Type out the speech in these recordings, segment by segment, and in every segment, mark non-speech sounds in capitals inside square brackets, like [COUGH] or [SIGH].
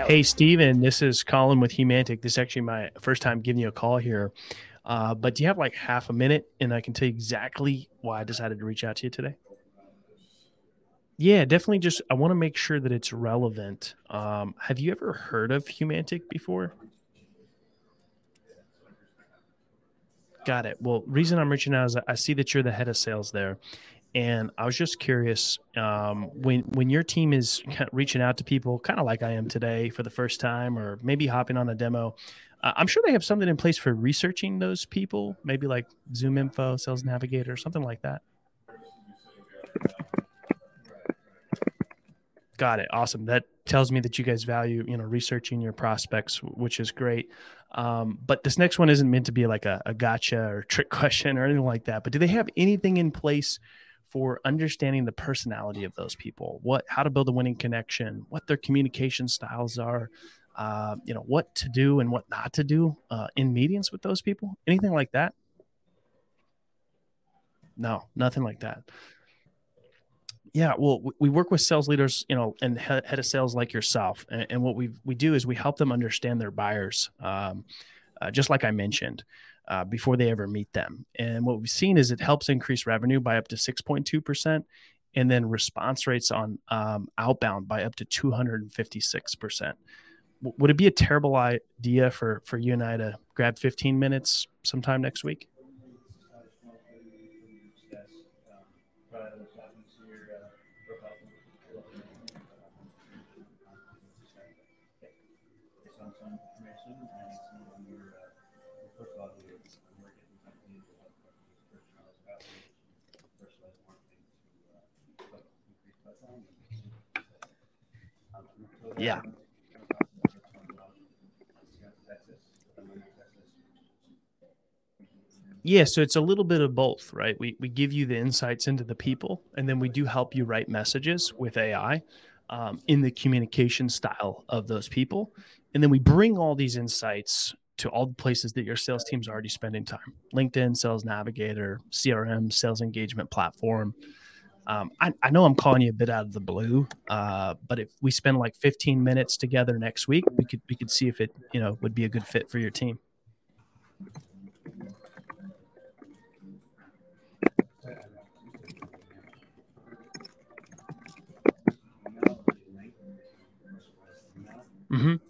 know. Hey, Steven, this is Collin with Humantic. This is actually my first time giving you a call here. Uh, but do you have like half a minute and I can tell you exactly why I decided to reach out to you today? Yeah, definitely. Just I want to make sure that it's relevant. Um, have you ever heard of Humantic before? Got it. Well, reason I'm reaching out is I see that you're the head of sales there, and I was just curious um, when when your team is reaching out to people, kind of like I am today for the first time, or maybe hopping on a demo. Uh, I'm sure they have something in place for researching those people, maybe like Zoom Info, Sales Navigator, something like that. Got it. Awesome. That tells me that you guys value, you know, researching your prospects, which is great. Um, but this next one isn't meant to be like a, a gotcha or trick [LAUGHS] question or anything like that. But do they have anything in place for understanding the personality of those people? What, how to build a winning connection? What their communication styles are? Uh, you know, what to do and what not to do uh, in meetings with those people? Anything like that? No, nothing like that. Yeah, well, we work with sales leaders, you know, and head of sales like yourself, and, and what we we do is we help them understand their buyers, um, uh, just like I mentioned, uh, before they ever meet them. And what we've seen is it helps increase revenue by up to six point two percent, and then response rates on um, outbound by up to two hundred and fifty six percent. Would it be a terrible idea for for you and I to grab fifteen minutes sometime next week? Yeah. Yeah, so it's a little bit of both, right? We, we give you the insights into the people, and then we do help you write messages with AI um, in the communication style of those people. And then we bring all these insights to all the places that your sales team's already spending time LinkedIn, Sales Navigator, CRM, Sales Engagement Platform, um, I, I, know I'm calling you a bit out of the blue, uh, but if we spend like 15 minutes together next week, we could we could see if it you know would be a good fit for your team. Mm-hmm.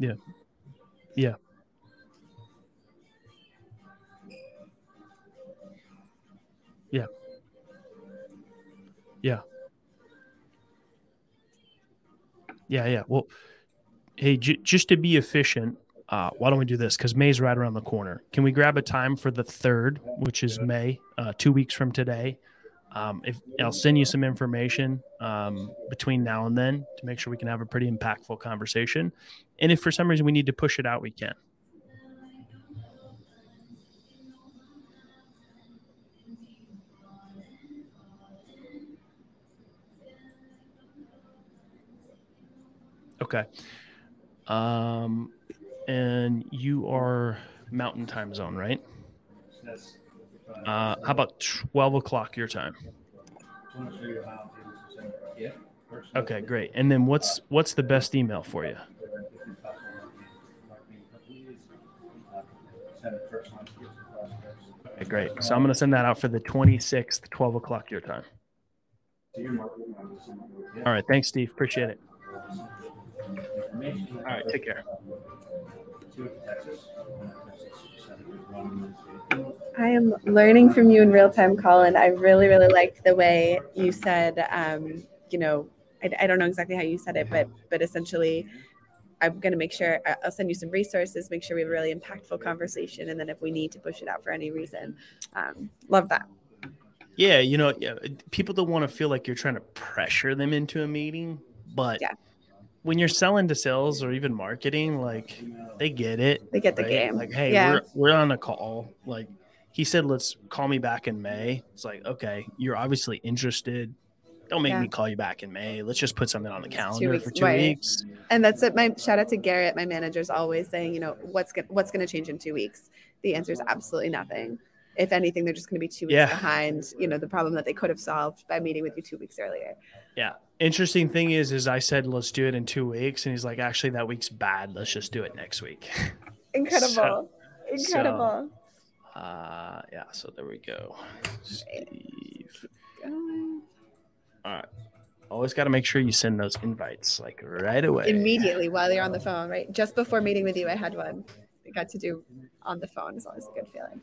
Yeah. Yeah. Yeah. Yeah. Yeah, yeah. Well, hey, j- just to be efficient, uh, why don't we do this? Because May's right around the corner. Can we grab a time for the third, which is May, uh, two weeks from today? Um, if I'll send you some information um, between now and then to make sure we can have a pretty impactful conversation. And if for some reason we need to push it out, we can. Okay. Um, and you are Mountain Time Zone, right? Uh, how about twelve o'clock your time? Okay, great. And then what's what's the best email for you? Okay, great. So I'm going to send that out for the 26th, 12 o'clock your time. All right. Thanks, Steve. Appreciate it. All right. Take care. I am learning from you in real time, Collin. I really, really liked the way you said, um, you know, I, I, don't know exactly how you said it, but but essentially, I'm going to make sure I'll send you some resources, make sure we have a really impactful conversation, and then if we need to push it out for any reason, um, love that. Yeah, you know, yeah, people don't want to feel like you're trying to pressure them into a meeting, but yeah when you're selling to sales or even marketing, like they get it. They get the right? game. Like, hey, yeah. we're we're on a call. Like he said, let's call me back in May. It's like, okay, you're obviously interested. Don't make yeah. me call you back in May. Let's just put something on the calendar two for two right. weeks. And that's it. My shout out to Garrett. My manager's always saying, you know, what's gonna, what's going to change in two weeks? The answer is absolutely nothing. If anything, they're just going to be two weeks yeah. behind. You know, the problem that they could have solved by meeting with you two weeks earlier. Yeah, interesting thing is is i said let's do it in two weeks and he's like actually that week's bad. Let's just do it next week. [LAUGHS] Incredible. So, incredible. so, uh yeah so there we go. Steve. All right. Always got to make sure you send those invites like right away. Immediately while you're on the phone right? Just before meeting with you i had one. I got to do on the phone is always a good feeling